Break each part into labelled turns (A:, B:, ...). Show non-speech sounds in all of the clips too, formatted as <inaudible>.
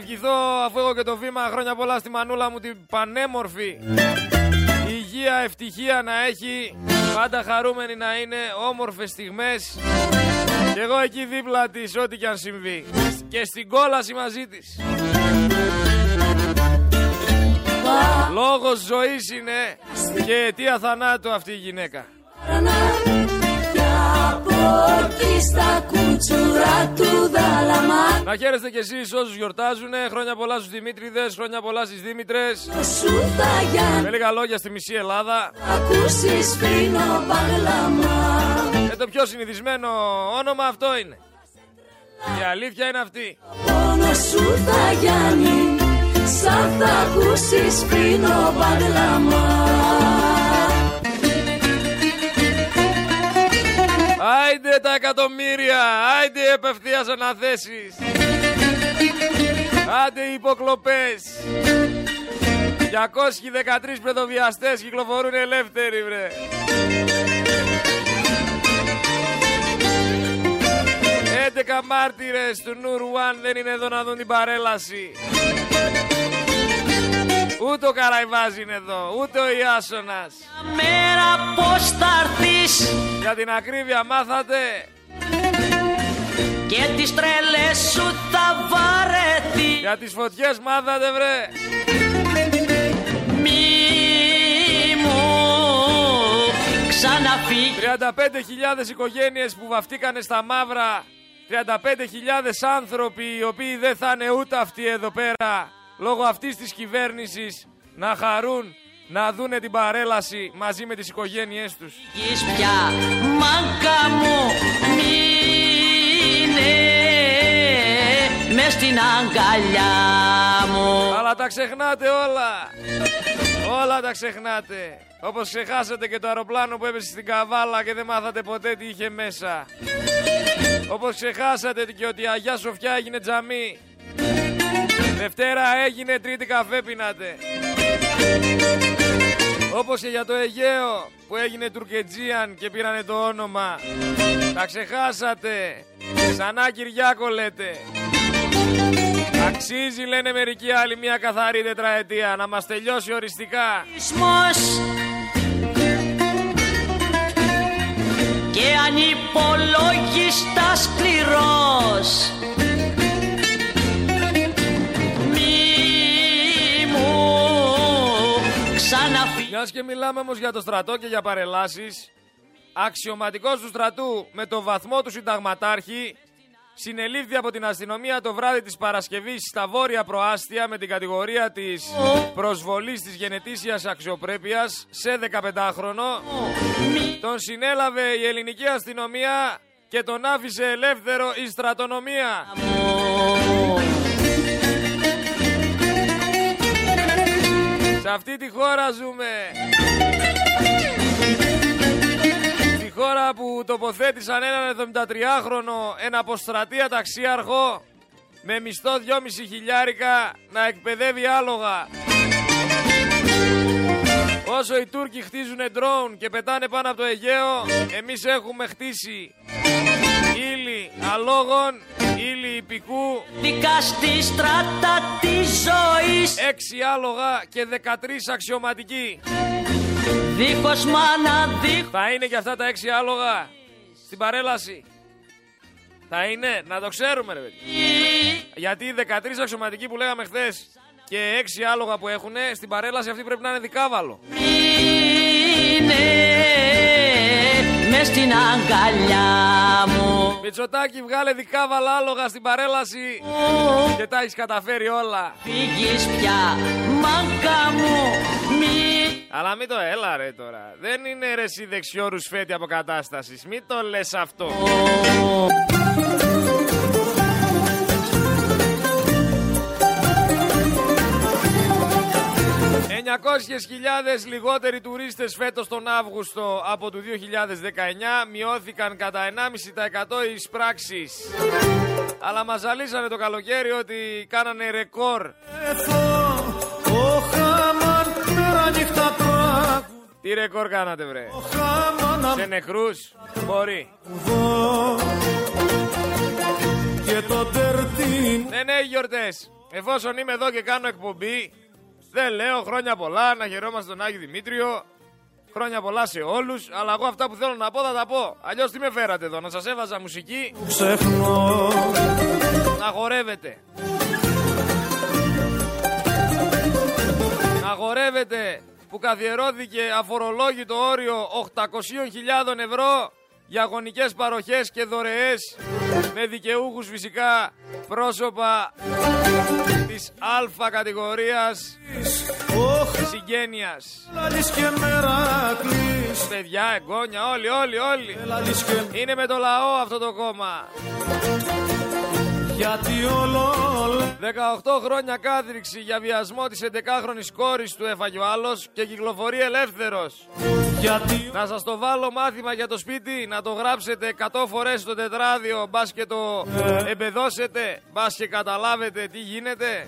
A: ευχηθώ αφού έχω και το βήμα χρόνια πολλά στη μανούλα μου την πανέμορφη. Υγεία, ευτυχία να έχει πάντα χαρούμενη να είναι όμορφες στιγμές. Και εγώ εκεί δίπλα της ό,τι και αν συμβεί. Και στην κόλαση μαζί της. Λόγος ζωής είναι και αιτία θανάτου αυτή η γυναίκα να χαίρεστε κι εσείς όσους γιορτάζουν Χρόνια πολλά στους Δημήτριδες Χρόνια πολλά στις Δήμητρες. Με λίγα λόγια στη μισή Ελλάδα. Ακούσεις Και το πιο συνηθισμένο όνομα αυτό είναι. Η αλήθεια είναι αυτή. Πόνο σου θα γιάνει. Σαν θα ακούσεις φρύνο Άιντε τα εκατομμύρια, άιντε οι επευθείας αναθέσεις. Άντε οι υποκλοπές. 213 παιδοβιαστές κυκλοφορούν ελεύθεροι βρε. Έντεκα μάρτυρες του Νουρουάν δεν είναι εδώ να δουν την παρέλαση. Ούτε ο Καραϊβάς είναι εδώ, ούτε ο Ιάσονας. Μέρα πώς θα Για την ακρίβεια μάθατε. Και τις τρελές σου θα βαρεθεί. Για τις φωτιές μάθατε βρε. Μη μου ξαναφύγεις. 35.000 οικογένειες που βαφτήκανε στα μαύρα. 35.000 άνθρωποι οι οποίοι δεν θα είναι ούτε αυτοί εδώ πέρα λόγω αυτής της κυβέρνησης να χαρούν να δούνε την παρέλαση μαζί με τις οικογένειές τους. Εις πια μάγκα μου μείνε μες στην αγκαλιά μου. Αλλά τα ξεχνάτε όλα. Όλα τα ξεχνάτε. Όπως ξεχάσατε και το αεροπλάνο που έπεσε στην Καβάλα και δεν μάθατε ποτέ τι είχε μέσα. Όπως ξεχάσατε και ότι η Αγιά Σοφιά έγινε τζαμί Δευτέρα έγινε, Τρίτη καφέ πίνατε. Όπως και για το Αιγαίο που έγινε Τουρκετζίαν και πήρανε το όνομα. Τα ξεχάσατε. Ξανά Κυριάκο λέτε. Αξίζει λένε μερικοί άλλοι μια καθαρή τετραετία να μας τελειώσει οριστικά. Και ανυπολόγιστα Μιας και μιλάμε όμως για το στρατό και για παρελάσεις, αξιωματικός του στρατού με το βαθμό του συνταγματάρχη συνελήφθη από την αστυνομία το βράδυ της Παρασκευής στα βόρεια προάστια με την κατηγορία της προσβολής της γενετήσιας αξιοπρέπειας σε 15χρονο. Τον συνέλαβε η ελληνική αστυνομία και τον άφησε ελεύθερο η στρατονομία. Σε αυτή τη χώρα ζούμε. Στη χώρα που τοποθέτησαν έναν 73χρονο, ένα αποστρατεία ταξίαρχο με μισθό 2,5 χιλιάρικα να εκπαιδεύει άλογα. Όσο οι Τούρκοι χτίζουν ντρόουν και πετάνε πάνω από το Αιγαίο, εμείς έχουμε χτίσει ύλη αλόγων, ύλη υπηκού, δικαστή στράτα της ζωής. Έξι άλογα και 13 αξιωματικοί. Δίχως μάνα, δίχως... Θα είναι και αυτά τα έξι άλογα στην παρέλαση. Θα είναι, να το ξέρουμε ρε παιδί. Γιατί οι 13 αξιωματικοί που λέγαμε χθες και έξι άλογα που έχουν στην παρέλαση αυτή πρέπει να είναι δικάβαλο. Είναι μες στην αγκαλιά μου. Μητσοτάκη, βγάλε δικά βαλάλογα στην παρέλαση και τα έχεις καταφέρει όλα. Φύγεις πια, μάγκα μου, μη. Αλλά μην το έλα ρε τώρα. Δεν είναι ρε εσύ δεξιό ρουσφέτη αποκατάστασης. Μην το λες αυτό. Λιγότεροι τουρίστες φέτος τον Αύγουστο από το 2019 μειώθηκαν κατά 1,5% οι εισπράξεις. Αλλά μας ζαλίσανε το καλοκαίρι ότι κάνανε ρεκόρ. Τι ρεκόρ κάνατε βρε; Σε νεκρούς; Μπορεί. Ναι ναι γιορτές. Εφόσον είμαι εδώ και κάνω εκπομπή, δεν λέω χρόνια πολλά, να χαιρόμαστε τον Άγιο Δημήτριο. Χρόνια πολλά σε όλους, αλλά εγώ αυτά που θέλω να πω θα τα πω. Αλλιώς τι με φέρατε εδώ, να σας έβαζα μουσική; Ξεχνώ. Να χορεύετε. Να χορεύετε που καθιερώθηκε αφορολόγητο όριο 800.000 ευρώ για αγωνικές παροχές και δωρεές με δικαιούχους φυσικά πρόσωπα της α κατηγορίας συγγένειας. Παιδιά, εγγόνια, όλοι, όλοι, όλοι. Είναι με το λαό αυτό το κόμμα. Γιατί όλο 18 χρόνια κάθριξη για βιασμό της 11χρονης κόρης του έφαγε ο άλλος και κυκλοφορεί ελεύθερος. Γιατί... Να σας το βάλω μάθημα για το σπίτι, να το γράψετε 100 φορές στο τετράδιο, μπας και το ε. εμπεδώσετε, μπας και καταλάβετε τι γίνεται.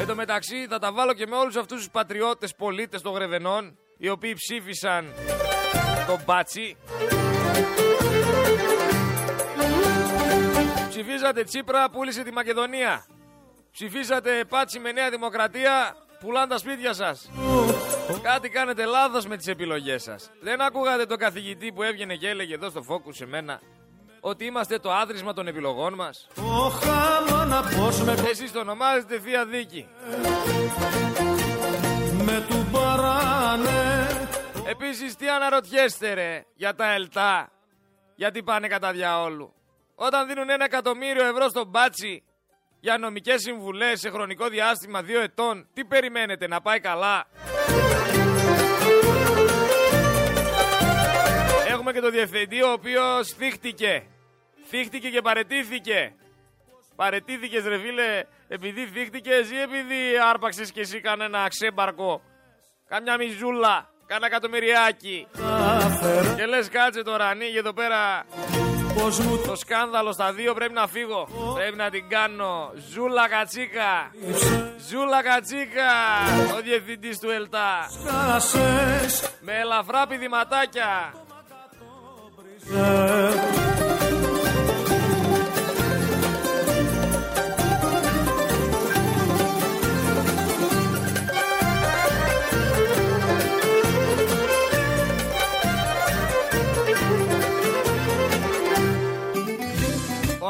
A: Εν τω μεταξύ θα τα βάλω και με όλους αυτούς τους πατριώτες πολίτες των Γρεβενών, οι οποίοι ψήφισαν τον Μπάτσι. Ψηφίζατε Τσίπρα, πούλησε τη Μακεδονία. Ψηφίσατε Πάτσι με Νέα Δημοκρατία, πουλάνε τα σπίτια σας. Κάτι κάνετε λάθος με τις επιλογές σας. Δεν ακούγατε τον καθηγητή που έβγαινε και έλεγε εδώ στο φόκου σε μένα ότι είμαστε το άδρυσμα των επιλογών μας. Εσείς το ονομάζετε Θεία Δίκη. Με του παράνε. Επίσης τι αναρωτιέστε ρε για τα ΕΛΤΑ; Γιατί πάνε κατά διαόλου. Όταν δίνουν ένα εκατομμύριο ευρώ στον μπάτσι για νομικές συμβουλές σε χρονικό διάστημα δύο ετών, τι περιμένετε να πάει καλά; Έχουμε και το διευθυντή ο οποίος θύχτηκε. Θύχτηκε και παρετήθηκε. Παρετήθηκες ρε φίλε επειδή θύχτηκες ή επειδή άρπαξες και εσύ κανένα ξέμπαρκο. Κάμια μιζούλα, κάνα εκατομμυριάκι. Και λες κάτσε τώρα ανοίγει εδώ πέρα το σκάνδαλο στα δύο πρέπει να φύγω. Πρέπει να την κάνω. Ζούλα κατσίκα. Ζούλα κατσίκα. Ο διευθυντής του ΕΛΤΑ. Με ελαφρά πηδηματάκια.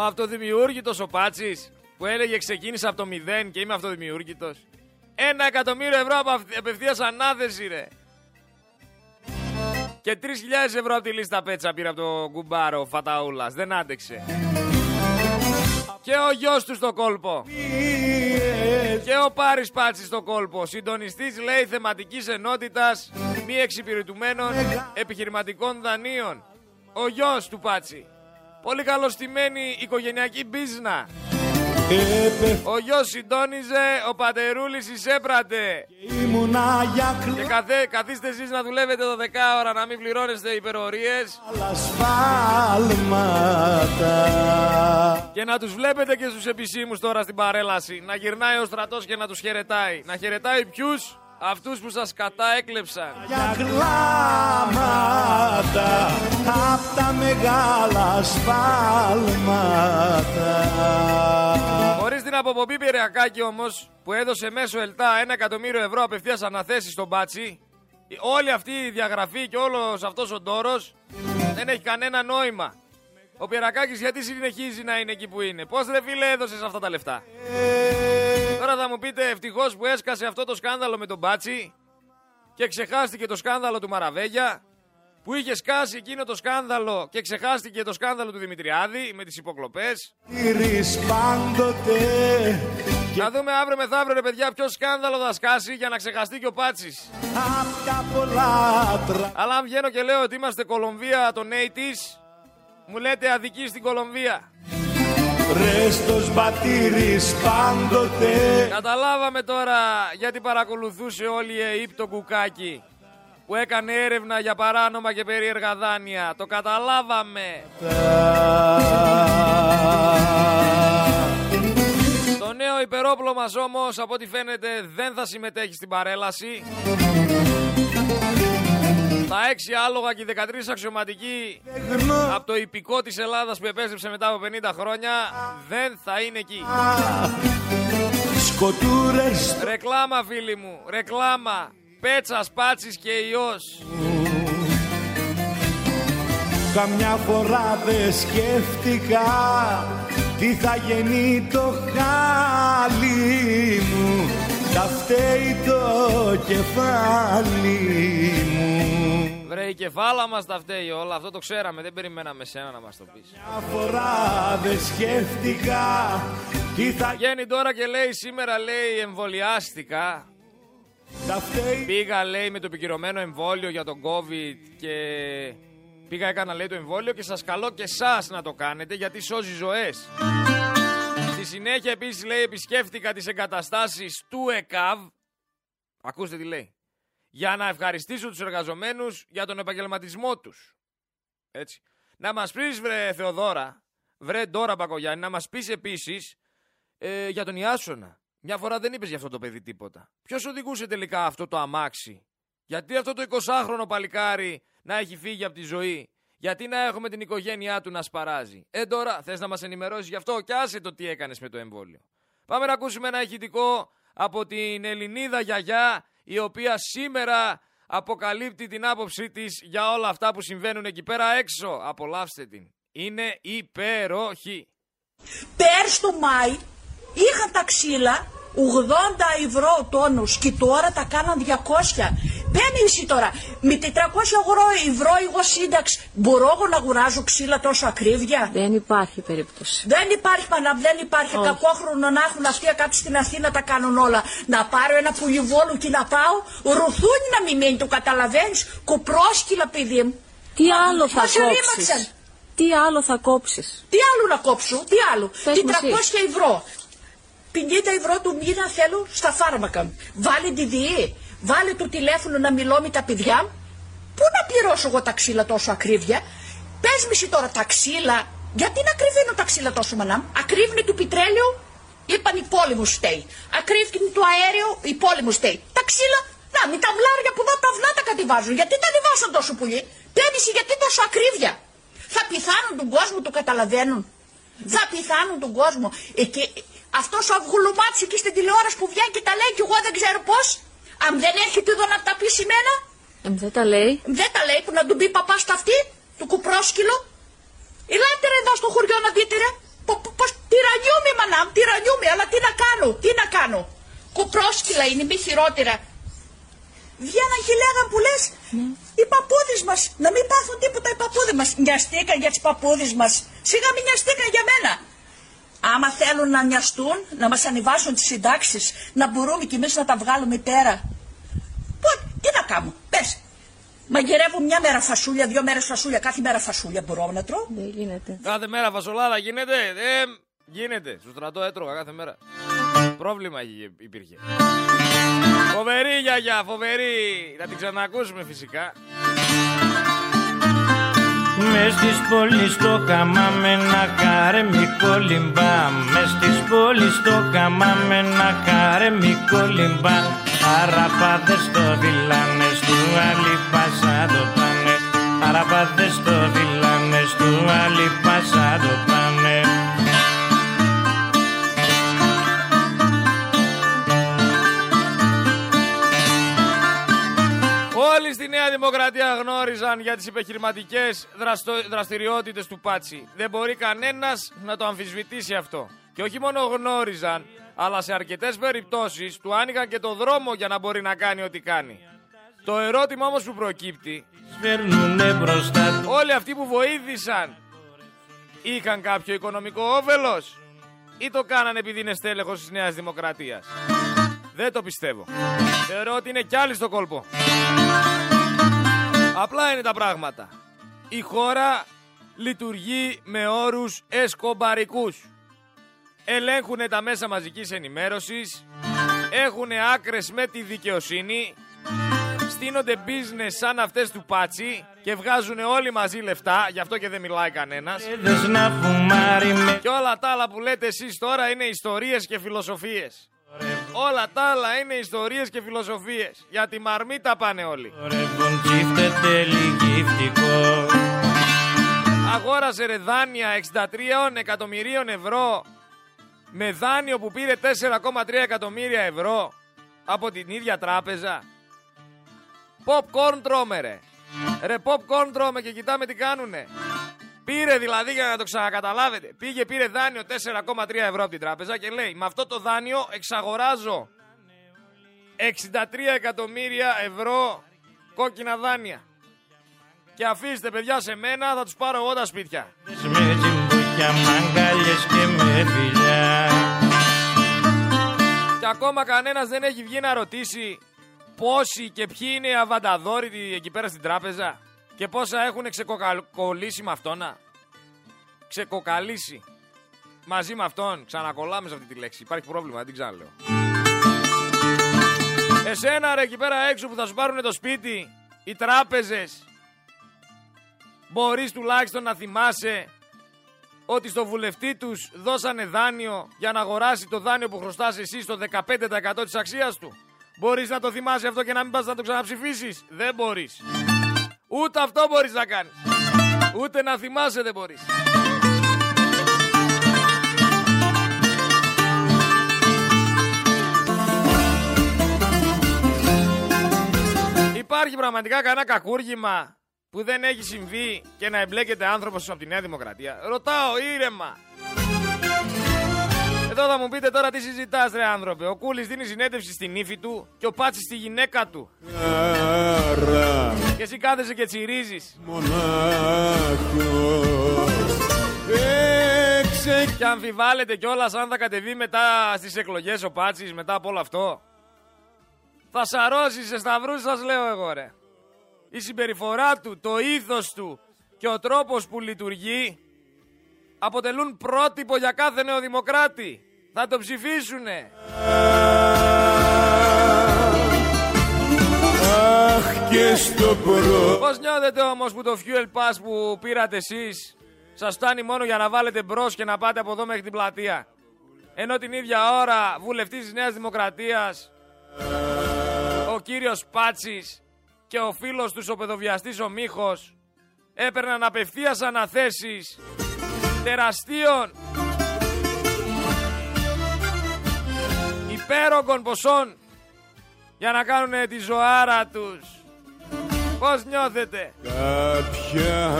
A: Αυτοδημιούργητος ο Πάτσης που έλεγε ξεκίνησα από το μηδέν και είμαι αυτοδημιούργητος. Ένα εκατομμύριο ευρώ από απευθείας ανάθεση, ρε. Και 3.000 ευρώ από τη λίστα πέτσα πήρε από το κουμπάρο Φαταούλας. Δεν άντεξε. Και ο γιος του στο κόλπο. Και ο Πάρης Πάτσης στο κόλπο. Συντονιστής λέει θεματικής ενότητας μη εξυπηρετουμένων επιχειρηματικών δανείων. Ο γιος του Πάτσι. Πολύ καλωστημένη οικογενειακή μπίζνα. Ο γιος συντόνιζε, ο πατερούλης εισέπρατε. Και καθέ, καθίστε εσείς να δουλεύετε το δεκάωρα, να μην πληρώνεστε υπερορίες. Και να τους βλέπετε και στους επισήμους τώρα στην παρέλαση. Να γυρνάει ο στρατός και να τους χαιρετάει. Να χαιρετάει ποιους, αυτούς που σας κατάεκλεψαν. Για κλάματα απ' τα μεγάλα σφάλματα. Χωρίς την αποπομπή Πυριακάκη όμως που έδωσε μέσω ΕΛΤΑ ένα εκατομμύριο ευρώ απευθείας αναθέσεις στον Μπάτσι όλη αυτή η διαγραφή και όλος αυτός ο ντόρος δεν έχει κανένα νόημα. Ο Πιερακάκης γιατί συνεχίζει να είναι εκεί που είναι; Πώς ρε φίλε έδωσες αυτά τα λεφτά; Τώρα θα μου πείτε ευτυχώς που έσκασε αυτό το σκάνδαλο με τον Μπάτσι και ξεχάστηκε το σκάνδαλο του Μαραβέγια που είχε σκάσει εκείνο το σκάνδαλο και ξεχάστηκε το σκάνδαλο του Δημητριάδη με τις υποκλοπές. Να δούμε αύριο μεθαύριο ρε παιδιά ποιο σκάνδαλο θα σκάσει για να ξεχαστεί και ο Πάτσης. Αλλά αν βγαίνω και λέω ότι είμαστε Κολομβία των 80's, μου λέτε αδική στην Κολομβία. Ρέστος μπατήρης πάντοτε Καταλάβαμε τώρα γιατί παρακολουθούσε όλη η ΕΕΠ το κουκάκι που έκανε έρευνα για παράνομα και περίεργα δάνεια. Το καταλάβαμε. Το νέο υπερόπλο μας όμως από ό,τι φαίνεται δεν θα συμμετέχει στην παρέλαση. Τα έξι άλογα και οι 13 αξιωματικοί από το υπηκό της Ελλάδας που επέστρεψε μετά από 50 χρόνια δεν θα είναι εκεί. Σκοτούρες. Ρεκλάμα φίλοι μου, ρεκλάμα. Πέτσας, πάτσης και ιός.
B: Καμιά φορά δεν σκέφτηκα τι θα γεννεί το χάλι μου. Τα φταίει το κεφάλι μου
A: Βρε η κεφάλα μας τα φταίει όλα. Αυτό το ξέραμε. Δεν περιμέναμε σένα να μας το πεις.
B: Μια φορά δεν σκέφτηκα τι θα
A: Βγαίνει τώρα και λέει σήμερα λέει εμβολιάστηκα. Πήγα λέει με το επικυρωμένο εμβόλιο για τον COVID και πήγα έκανα λέει το εμβόλιο και σας καλώ και εσάς να το κάνετε γιατί σώζει ζωές. Στη συνέχεια επίσης λέει επισκέφτηκα τις εγκαταστάσεις του ΕΚΑΒ. Ακούστε τι λέει Για να ευχαριστήσω τους εργαζομένους για τον επαγγελματισμό τους Έτσι Να μας πεις βρε Θεοδώρα Βρε Ντόρα Μπακογιάννη Να μας πεις επίσης ε, Για τον Ιάσονα Μια φορά δεν είπες για αυτό το παιδί τίποτα Ποιος οδηγούσε τελικά αυτό το αμάξι; Γιατί αυτό το 20χρονο παλικάρι Να έχει φύγει από τη ζωή; Γιατί να έχουμε την οικογένειά του να σπαράζει; Ε, τώρα θες να μας ενημερώσεις γι' αυτό; Και άσε το τι έκανες με το εμβόλιο. Πάμε να ακούσουμε ένα ηχητικό από την Ελληνίδα γιαγιά, η οποία σήμερα αποκαλύπτει την άποψή της για όλα αυτά που συμβαίνουν εκεί πέρα έξω. Απολαύστε την. Είναι υπέροχη.
C: Πέρσι το Μάη είχα τα ξύλα 80 ευρώ ο τόνος και τώρα τα κάναν 200. Μπαίνει εσύ τώρα, με 400 ευρώ εγώ σύνταξη, μπορώ εγώ να αγοράζω ξύλα τόσο ακρίβεια;
D: Δεν υπάρχει περίπτωση.
C: Δεν υπάρχει πανά, δεν υπάρχει. Όχι. Κακόχρονο να έχουν αυτοί κάτω στην Αθήνα τα κάνουν όλα. Να πάρω ένα πουλιβόλου και να πάω, ρουθούνι να μην μένει, το καταλαβαίνεις, κοπρόσκυλα παιδί μου.
D: Τι άλλο θα κόψεις; Τι άλλο θα κόψεις;
C: Τι άλλο να κόψω, τι άλλο; 400 ευρώ. 50 ευρώ του μήνα θέλω στα φάρμακα. Βάλε τη ΔΙΗ, βάλε το τηλέφωνο να μιλώ με τα παιδιά. Πού να πληρώσω εγώ τα ξύλα τόσο ακρίβεια; Πες μισή τώρα τα ξύλα. Γιατί να κρυβίνω τα ξύλα τόσο μανάμ; Ακρίβνει του πιτρέλαιου, είπαν η πόλη μου στέει. Ακρίβνει το αέριο, η πόλη μου στέει. Τα ξύλα, να μην τα βλάρια που εδώ τα αυνά τα κατηβάζουν. Γιατί τα ανεβάσαν τόσο πολύ; Πέμιση γιατί τόσο ακρίβεια; Θα πιθάνουν τον κόσμο, το καταλαβαίνουν; Θα πιθάνουν τον κόσμο. Εκεί, αυτός ο αυγουλουμάτσι εκεί στην τηλεόραση που βγαίνει και τα λέει και εγώ δεν ξέρω πώς. Αν δεν έρχεται εδώ να τα πει σημαίνα.
D: Ε, δεν τα λέει.
C: Δεν τα λέει που να του πει παπά στα αυτή, του κουπρόσκυλο. Ελάτε ρε εδώ στο χωριό να δείτε ρε. Πώς τυρανιούμαι μανάμ, τυρανιούμαι, αλλά τι να κάνω, τι να κάνω. Κουπρόσκυλα είναι, μη χειρότερα. Βγαίναν και λέγαν που λες, ναι. οι παππούδες μας, να μην πάθουν τίποτα οι παππούδες μας. Νοιαστήκαν για τις παππούδες μας, σιγά μην νοιαστήκαν για μένα. Άμα θέλουν να νοιαστούν, να μας ανεβάσουν τις συντάξεις, να μπορούμε κι εμείς να τα βγάλουμε πέρα. Πού, τι να κάνω, πες. Μαγειρεύω μια μέρα φασούλια, δύο μέρες φασούλια, κάθε μέρα φασούλια μπορώ να τρώω.
D: Δεν γίνεται.
A: Κάθε μέρα φασολάδα γίνεται, δεν γίνεται. Στο στρατό έτρωγα κάθε μέρα. Πρόβλημα υπήρχε. Φοβερή γιαγιά, φοβερή. Θα την ξανακούσουμε φυσικά.
E: Μες στις πόλεις το χαμάμε να καρεμικό λιμπά. Μες στις πόλεις το χαμάμε να καρεμικό λιμπά. Αραπάδες το βιλάνε του άλλη πάσα το πάνε Αραπάδες το βιλάνε του άλλη πάσα το πάνε
A: Δημοκρατία γνώριζαν για τις επιχειρηματικές δραστηριότητες του Πάτσι. Δεν μπορεί κανένας να το αμφισβητήσει αυτό. Και όχι μόνο γνώριζαν, αλλά σε αρκετές περιπτώσεις του άνοιγαν και το δρόμο για να μπορεί να κάνει ό,τι κάνει. Το ερώτημα όμως που προκύπτει, όλοι αυτοί που βοήθησαν είχαν κάποιο οικονομικό όφελος ή το κάνανε επειδή είναι στέλεχος της Νέας Δημοκρατίας; Δεν το πιστεύω. Θεωρώ ότι είναι κι άλλοι στο κόλπο. Απλά είναι τα πράγματα. Η χώρα λειτουργεί με όρους εσκομπαρικούς. Ελέγχουν τα μέσα μαζικής ενημέρωσης, έχουν άκρες με τη δικαιοσύνη, στείνονται business σαν αυτές του Πάτσι και βγάζουν όλοι μαζί λεφτά, γι' αυτό και δεν μιλάει κανένας. Και όλα τα άλλα που λέτε εσείς τώρα είναι ιστορίες και φιλοσοφίες. Όλα τα άλλα είναι ιστορίες και φιλοσοφίες. Για τη μαρμίτα πάνε όλοι. Αγόρασε ρε δάνεια 63 εκατομμυρίων ευρώ με δάνειο που πήρε 4,3 εκατομμύρια ευρώ από την ίδια τράπεζα. Popcorn τρώμε ρε. Ρε popcorn τρώμε και κοιτάμε τι κάνουνε. Πήρε δηλαδή για να το ξανακαταλάβετε. Πήγε πήρε δάνειο 4,3 ευρώ από την τράπεζα και λέει με αυτό το δάνειο εξαγοράζω 63 εκατομμύρια ευρώ κόκκινα δάνεια. Και αφήστε παιδιά σε μένα θα τους πάρω εγώ τα σπίτια. Και ακόμα κανένας δεν έχει βγει να ρωτήσει πόσοι και ποιοι είναι οι αβανταδόροι εκεί πέρα στην τράπεζα και πόσα έχουν ξεκοκαλήσει με αυτόν. Ξεκοκαλήσει. Μαζί με αυτόν. Ξανακολλάμε σε αυτή τη λέξη. Υπάρχει πρόβλημα, δεν την ξαναλέω. Εσένα ρε εκεί πέρα έξω που θα σου πάρουν το σπίτι, οι τράπεζες, μπορείς τουλάχιστον να θυμάσαι ότι στο βουλευτή τους δώσανε δάνειο για να αγοράσει το δάνειο που χρωστάς εσύ στο 15% της αξίας του; Μπορείς να το θυμάσαι αυτό και να μην πας να το ξαναψηφίσεις; Δεν μπορείς. Ούτε αυτό μπορείς να κάνεις. Ούτε να θυμάσαι δεν μπορείς. Υπάρχει πραγματικά κανένα κακούργημα που δεν έχει συμβεί και να εμπλέκεται άνθρωπος από τη Νέα Δημοκρατία; Ρωτάω ήρεμα. Εδώ θα μου πείτε τώρα τι συζητάς ρε άνθρωπε. Ο Κούλης δίνει συνέντευξη στην ύφη του και ο Πάτσης στη γυναίκα του. Άρα. Και εσύ κάθεσαι και τσιρίζεις. Και αμφιβάλλετε κιόλας αν θα κατεβεί μετά στις εκλογές ο Πάτσης μετά από όλο αυτό. Θα σαρώσεις σε σταυρούς σας λέω εγώ ρε η συμπεριφορά του, το ήθος του και ο τρόπος που λειτουργεί αποτελούν πρότυπο για κάθε νεοδημοκράτη. Θα το ψηφίσουνε. Και στο προ... Πώς νιώθετε όμως που το fuel pass που πήρατε εσείς σας φτάνει μόνο για να βάλετε μπρος και να πάτε από εδώ μέχρι την πλατεία; Ενώ την ίδια ώρα βουλευτής της Νέας Δημοκρατίας ο κύριος Πάτσης και ο φίλος τους ο παιδοβιαστής ο Μίχος έπαιρναν απευθείας αναθέσεις τεραστίων υπέρογκων ποσών για να κάνουν τη ζωάρα τους. Πώς νιώθετε; Κάποια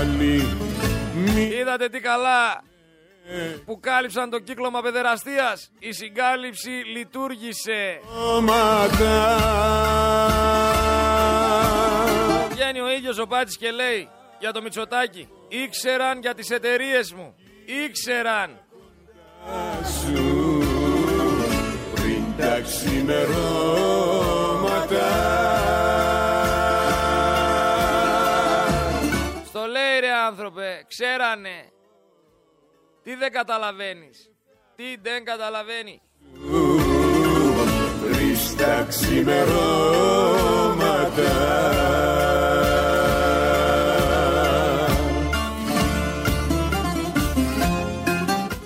A: άλλη Είδατε τι καλά που κάλυψαν το κύκλωμα παιδεραστίας; Η συγκάλυψη λειτουργήσε. Βγαίνει ο ίδιος ο Πάτης και λέει για το Μητσοτάκι ήξεραν για τις εταιρείες μου ήξεραν πριν τα Στο ξέρανε. Τι δεν καταλαβαίνεις. Τι δεν καταλαβαίνει. Χρήστα ξημερώματα.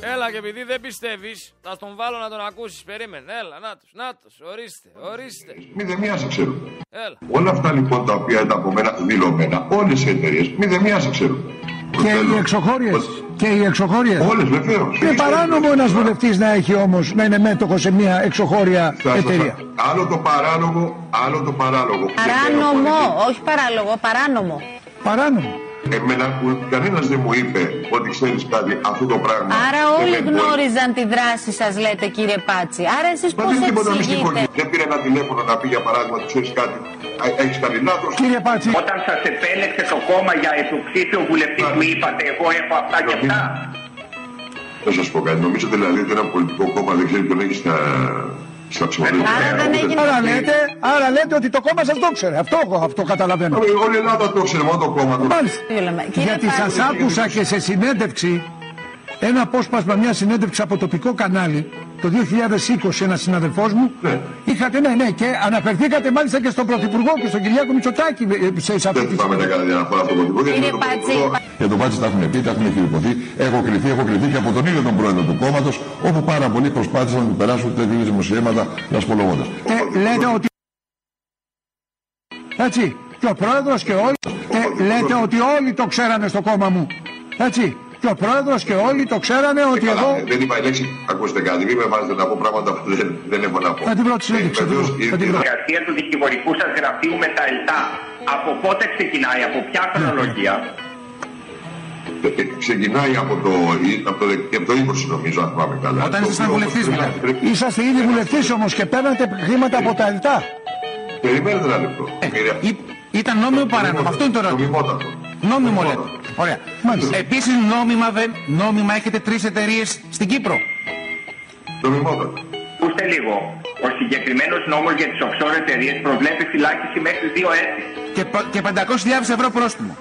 A: Έλα και επειδή δεν πιστεύεις Θα στον βάλω να τον ακούσεις. Περίμενε, έλα, νάτος, νάτος, ορίστε, ορίστε.
F: Μηδεμία σε ξέρουν Έλα. Όλα αυτά λοιπόν τα οποία ήταν από μένα δηλωμένα Όλες οι εταιρείες μηδεμία σε ξέρουν
G: και οι εξωχώριες. Και οι εξωχώριες.
F: Όλες βεβαίως.
G: Είναι παράνομο ένας βουλευτής να έχει όμως να είναι μέτοχος σε μια εξωχώρια εταιρεία.
F: Άλλο το παράνομο, άλλο το παράλογο.
H: Παράνομο, όχι παράλογο, παράνομο.
G: Παράνομο.
F: Εμένα κανένας δεν μου είπε ότι ξέρεις κάτι αυτό το πράγμα.
H: Άρα όλοι γνώριζαν τη δράση σας λέτε κύριε Πάτσι. Άρα εσείς πώς εξηγείτε;
F: Δεν πήρε ένα τηλέφωνο να πει για παράδειγμα ότι ξέρεις κάτι. Έχεις κάνει λάθος.
G: Κύριε Πάτσι.
I: Όταν σας επέλεξε το κόμμα για υποψήφιο βουλευτή που είπατε εγώ έχω αυτά και αυτά.
F: Θα σας πω κάτι. Νομίζω δηλαδή ότι ένα πολιτικό κόμμα δεν ξέρει τον έχεις στα στα
G: Άρα, άρα, λέτε, άρα λέτε ότι το κόμμα σας το ξέρει. Αυτό, αυτό καταλαβαίνω.
F: Όλη η Ελλάδα το ξέρει, μόνο το κόμμα το
G: Γιατί σας άκουσα και σε συνέντευξη, ένα απόσπασμα, μια συνέντευξη από τοπικό κανάλι, το 2020 ένας συναδελφός μου. Ναι. Είχατε, ναι, ναι, και αναφερθήκατε μάλιστα και στον Πρωθυπουργό και στον Κυριάκο Μητσοτάκη
F: ε, σε αυτή
G: τη
F: Δεν να κανένα φορά στον Πρωθυπουργό.
H: Κύριε Πάτση.
F: Για τον Πάτση τα έχουν πει, τα έχουν χειροποθεί. Έχω κληθεί, έχω κληθεί και από τον ίδιο τον πρόεδρο του κόμματος, όπου πάρα πολλοί προσπάθησαν να του περάσουν τέτοιου δημοσιεύματα λασπολογώντα.
G: Ε, λέτε ότι. Έτσι. Και ο πρόεδρος και όλοι. Ε, λέτε ότι όλοι το ξέρανε στο κόμμα μου. Έτσι και ο πρόεδρος και όλοι το ξέρανε ότι
F: ε,
G: εδώ.
F: Δεν είπα η λέξη, ακούστε κάτι, μην με βάζετε να πω πράγματα που δεν, δεν έχω να πω.
G: Θα την βρω τη συνέντευξη.
I: Η εργασία του δικηγορικού σας γραφείου με τα ΕΛΤΑ, από πότε ξεκινάει, από ποια χρονολογία;
F: Ε, ξεκινάει από το, από το, από το 20 νομίζω, αν πάμε καλά.
G: Όταν ήσασταν βουλευτής, δηλαδή. Είσαστε ήδη βουλευτής όμως και παίρνατε χρήματα από τα ΕΛΤΑ.
F: Περιμένετε ένα λεπτό.
G: Ε, ήταν νόμιμο παράνομο. Αυτό είναι το ερώτημα. Νόμιμο λέτε. Ωραία. Επίσης νόμιμα, νόμιμα έχετε τρεις εταιρείες στην Κύπρο.
F: Νομιμότατο.
I: Ακούστε λίγο. Ο συγκεκριμένος νόμος για τις offshore εταιρείες προβλέπει φυλάκιση μέχρι δύο έτη.
G: Και, και 500.000 ευρώ πρόστιμο.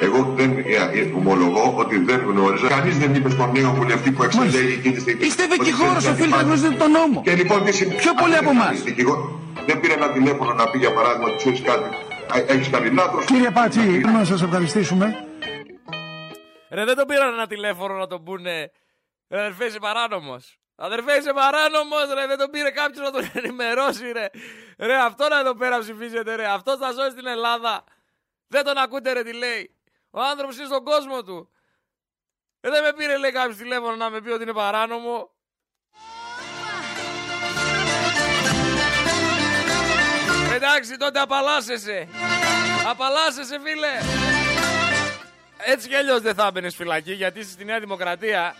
F: Εγώ δεν ε, ε, ομολογώ ότι δεν γνώριζα. Κανείς δεν είπε στον νέο βουλευτή που εξελέγει εκείνη τη στιγμή.
G: Είστε δικηγόρος, οφείλετε να γνωρίζετε τον νόμο.
F: Και λοιπόν, τι
G: Πιο πολύ από εμάς.
F: Δεν πήρε ένα τηλέφωνο να πει για παράδειγμα ότι ξέρεις κάτι έχεις κάνει λάθο.
G: Κύριε Πάτσι, να σας ευχαριστήσουμε.
A: Ρε, δεν τον πήραν ένα τηλέφωνο να τον πούνε. Ρε, αδερφέ, είσαι παράνομος. Αδερφέ, είσαι παράνομος, ρε. Δεν τον πήρε κάποιος να τον <laughs> ενημερώσει, ρε. Ρε, αυτό να εδώ πέρα ψηφίζετε, ρε. Αυτός θα ζώσει στην Ελλάδα. Δεν τον ακούτε, ρε, τι λέει. Ο άνθρωπος είναι στον κόσμο του. Ε, δεν με πήρε, λέει κάποιος τηλέφωνο να με πει ότι είναι παράνομο. Εντάξει, τότε απαλλάσσεσαι. Απαλλάσσεσαι, φίλε. Έτσι κι αλλιώς δεν θα έμπαινες φυλακή γιατί είσαι στη Νέα Δημοκρατία.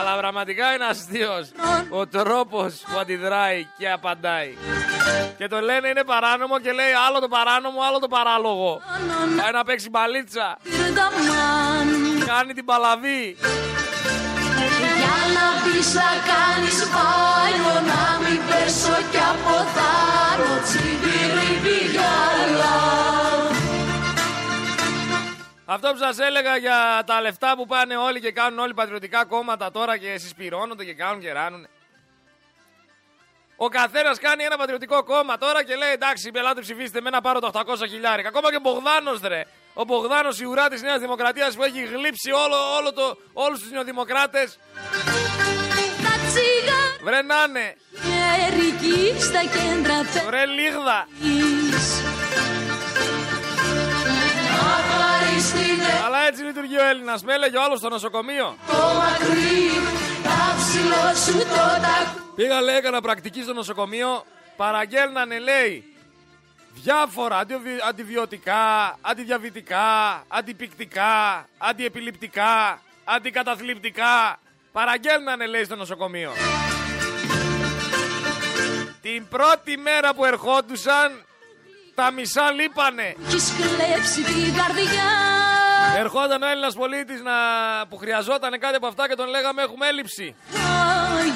A: Αλλά πραγματικά είναι αστείο ο τρόπος που αντιδράει και απαντάει. Και το λένε είναι παράνομο και λέει άλλο το παράνομο, άλλο το παράλογο. Πάει να παίξει μπαλίτσα. Κάνει την παλαβή. Για να πεις να κάνεις μπάνιο Να μην πέσω κι από θάρρο Αυτό που σας έλεγα για τα λεφτά που πάνε όλοι και κάνουν όλοι πατριωτικά κόμματα τώρα και συσπηρώνονται και κάνουν και ράνουν. Ο καθένας κάνει ένα πατριωτικό κόμμα τώρα και λέει εντάξει, πελάτε ψηφίστε με να πάρω τα 800 χιλιάρικα. Ακόμα και ο Μπογδάνος ρε. Ο Μπογδάνος η ουρά της Νέας Δημοκρατίας που έχει γλύψει όλο, όλο το, όλους τους νεοδημοκράτες. Βρε να είναι. στα κέντρα Βρε λίγδα. Αλλά έτσι λειτουργεί ο Έλληνας. Με έλεγε όλο στο νοσοκομείο. Το μακρύ, σου το Πήγα λέει έκανα πρακτική στο νοσοκομείο. Παραγγέλνανε λέει διάφορα αντιβιωτικά, αντιδιαβητικά, αντιπικτικά, αντιεπιληπτικά, αντικαταθλιπτικά. Παραγγέλνανε λέει στο νοσοκομείο. Την πρώτη μέρα που ερχόντουσαν τα μισά λείπανε. κλέψει την καρδιά. Ερχόταν ο Έλληνας πολίτης να... που χρειαζόταν κάτι από αυτά και τον λέγαμε έχουμε έλλειψη.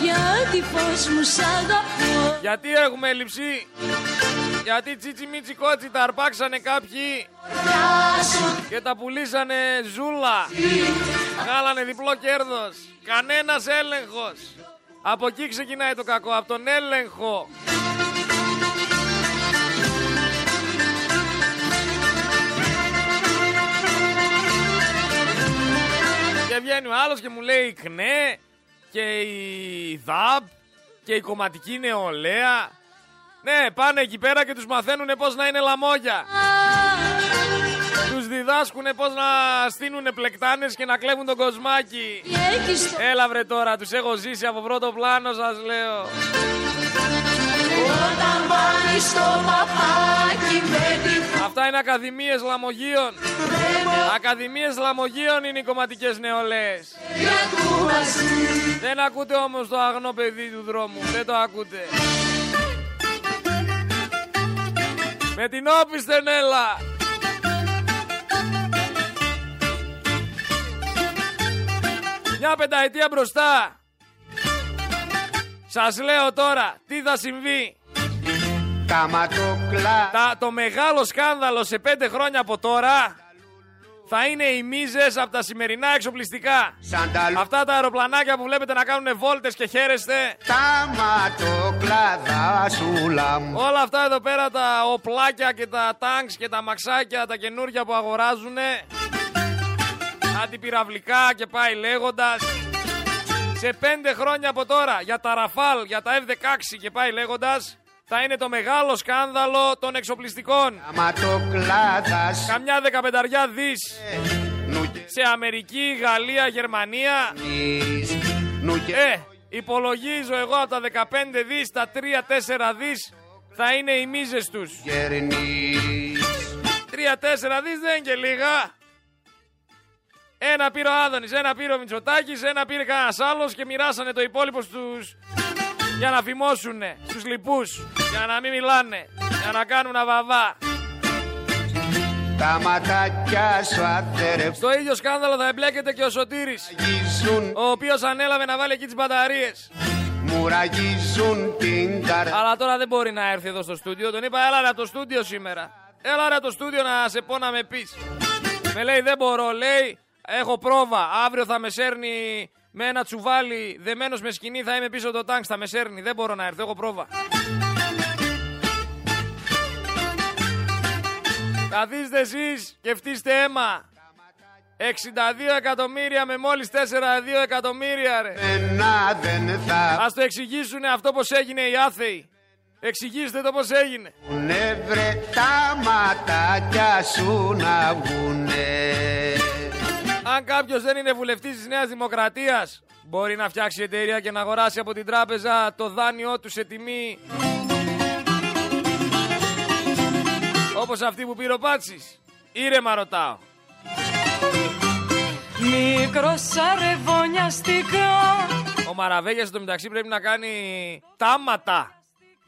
A: γιατί πως μου σ' αγαπώ. Γιατί έχουμε έλλειψη; Γιατί τσίτσι μίτσι κότσι τα αρπάξανε κάποιοι και τα πουλήσανε ζούλα. Γάλανε διπλό κέρδος. Κανένας έλεγχος. Από εκεί ξεκινάει το κακό, από τον έλεγχο. Και βγαίνει ο άλλος και μου λέει ΚΝΕ και η ΔΑΠ και η κομματική νεολαία. Ναι, πάνε εκεί πέρα και τους μαθαίνουν πώς να είναι λαμόγια. Τους διδάσκουν πώς να στείλουν πλεκτάνες και να κλέβουν τον κοσμάκι. Έλα βρε τώρα, τους έχω ζήσει από πρώτο πλάνο σας λέω. Όταν πάνε στο παπάκι με Αυτά είναι ακαδημίες λαμογείων. Ακαδημίες λαμογείων είναι οι κομματικές νεολαίες. Δεν ακούτε όμως το αγνό παιδί του δρόμου. Δεν το ακούτε. Με την όπισθεν έλα. Μια πενταετία μπροστά. Σας λέω τώρα τι θα συμβεί. Τα, το μεγάλο σκάνδαλο σε πέντε χρόνια από τώρα θα είναι οι μίζες από τα σημερινά εξοπλιστικά. Αυτά τα αεροπλανάκια που βλέπετε να κάνουν βόλτες και χαίρεστε. Όλα αυτά εδώ πέρα τα οπλάκια και τα τάγκς και τα μαξάκια τα καινούργια που αγοράζουν. Αντιπυραυλικά και πάει λέγοντας. Σε πέντε χρόνια από τώρα για τα Ραφάλ, για τα F-16 και πάει λέγοντας θα είναι το μεγάλο σκάνδαλο των εξοπλιστικών. Καμιά δεκαπενταριά δις σε Αμερική, Γαλλία, Γερμανία. Ε, υπολογίζω εγώ από τα 15 δις, τα 3-4 δις θα είναι οι μίζες τους. 3-4 δις δεν είναι και λίγα. Ένα πήρε ο Άδωνης, ένα πήρε ο Μητσοτάκης, ένα πήρε κανένας άλλος και μοιράσανε το υπόλοιπο στους για να φημώσουν στους λοιπούς, για να μην μιλάνε, για να κάνουν αβαβά. Τα ματάκια σου άθερε. Στο ίδιο σκάνδαλο θα εμπλέκεται και ο Σωτήρης, ο οποίος ανέλαβε να βάλει εκεί τις μπαταρίες. Μουραγίζουν την καρδιά. Αλλά τώρα δεν μπορεί να έρθει εδώ στο στούντιο. Τον είπα, έλα ρε το στούντιο σήμερα. Έλα ρε το στούντιο να σε πω να με πεις. Με λέει δεν μπορώ, λέει, έχω πρόβα. Αύριο θα με σέρνει με ένα τσουβάλι δεμένος με σκηνή θα είμαι πίσω το τάγκ, θα με σέρνει. Δεν μπορώ να έρθω, έχω πρόβα. Καθίστε εσείς και φτύστε αίμα. 62 εκατομμύρια με μόλις 4-2 εκατομμύρια ρε. δεν θα... Ας το εξηγήσουνε αυτό πως έγινε οι άθεοι. Εξηγήστε το πως έγινε. Ναι βρε τα ματάκια σου να βγουνε. Αν κάποιος δεν είναι βουλευτής της Νέας Δημοκρατίας, μπορεί να φτιάξει εταιρεία και να αγοράσει από την τράπεζα το δάνειό του σε τιμή. Όπως αυτή που πήρε ο Πάτσης. Ήρεμα ρωτάω. Μικροσαρεβωνιαστικά Ο Μαραβέγιας στο μεταξύ πρέπει να κάνει τάματα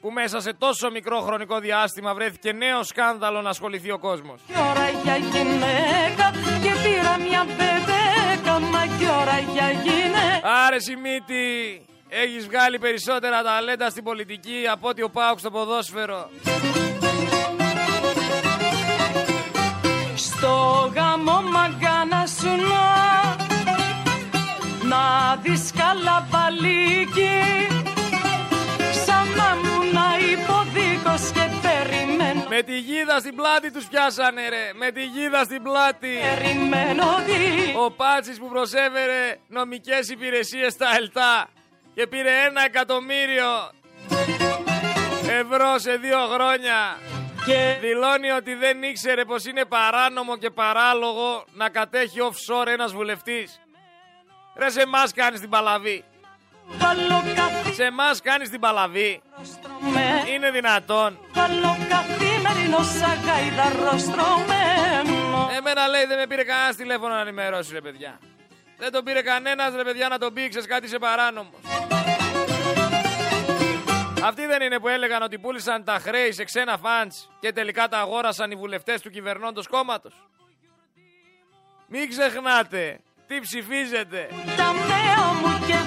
A: που μέσα σε τόσο μικρό χρονικό διάστημα βρέθηκε νέο σκάνδαλο να ασχοληθεί ο κόσμος. Και ώρα για γυναίκα και πήρα μια Άρε Σιμίτη, έχεις βγάλει περισσότερα ταλέντα στην πολιτική από ότι ο Πάουκ στο ποδόσφαιρο. Στο γαμό μαγκάνα σου να, να δεις καλά παλίκι Με τη γίδα στην πλάτη τους πιάσανε ρε Με τη γίδα στην πλάτη Περιμένω Ο Πάτσης που προσέφερε νομικές υπηρεσίες στα ΕΛΤΑ Και πήρε ένα εκατομμύριο Ευρώ σε δύο χρόνια και δηλώνει ότι δεν ήξερε πως είναι παράνομο και παράλογο να κατέχει offshore ένας βουλευτής. Ρε σε εμάς κάνεις την παλαβή. Σε εμάς κάνεις την παλαβή. Είναι δυνατόν. Εμένα λέει δεν με πήρε κανένας τηλέφωνο να ενημερώσει ρε παιδιά. Δεν τον πήρε κανένας ρε παιδιά να τον πει, κάτι σε παράνομος. Αυτοί δεν είναι που έλεγαν ότι πούλησαν τα χρέη σε ξένα φαντς και τελικά τα αγόρασαν οι βουλευτές του κυβερνώντος κόμματος. Μην ξεχνάτε τι ψηφίζετε.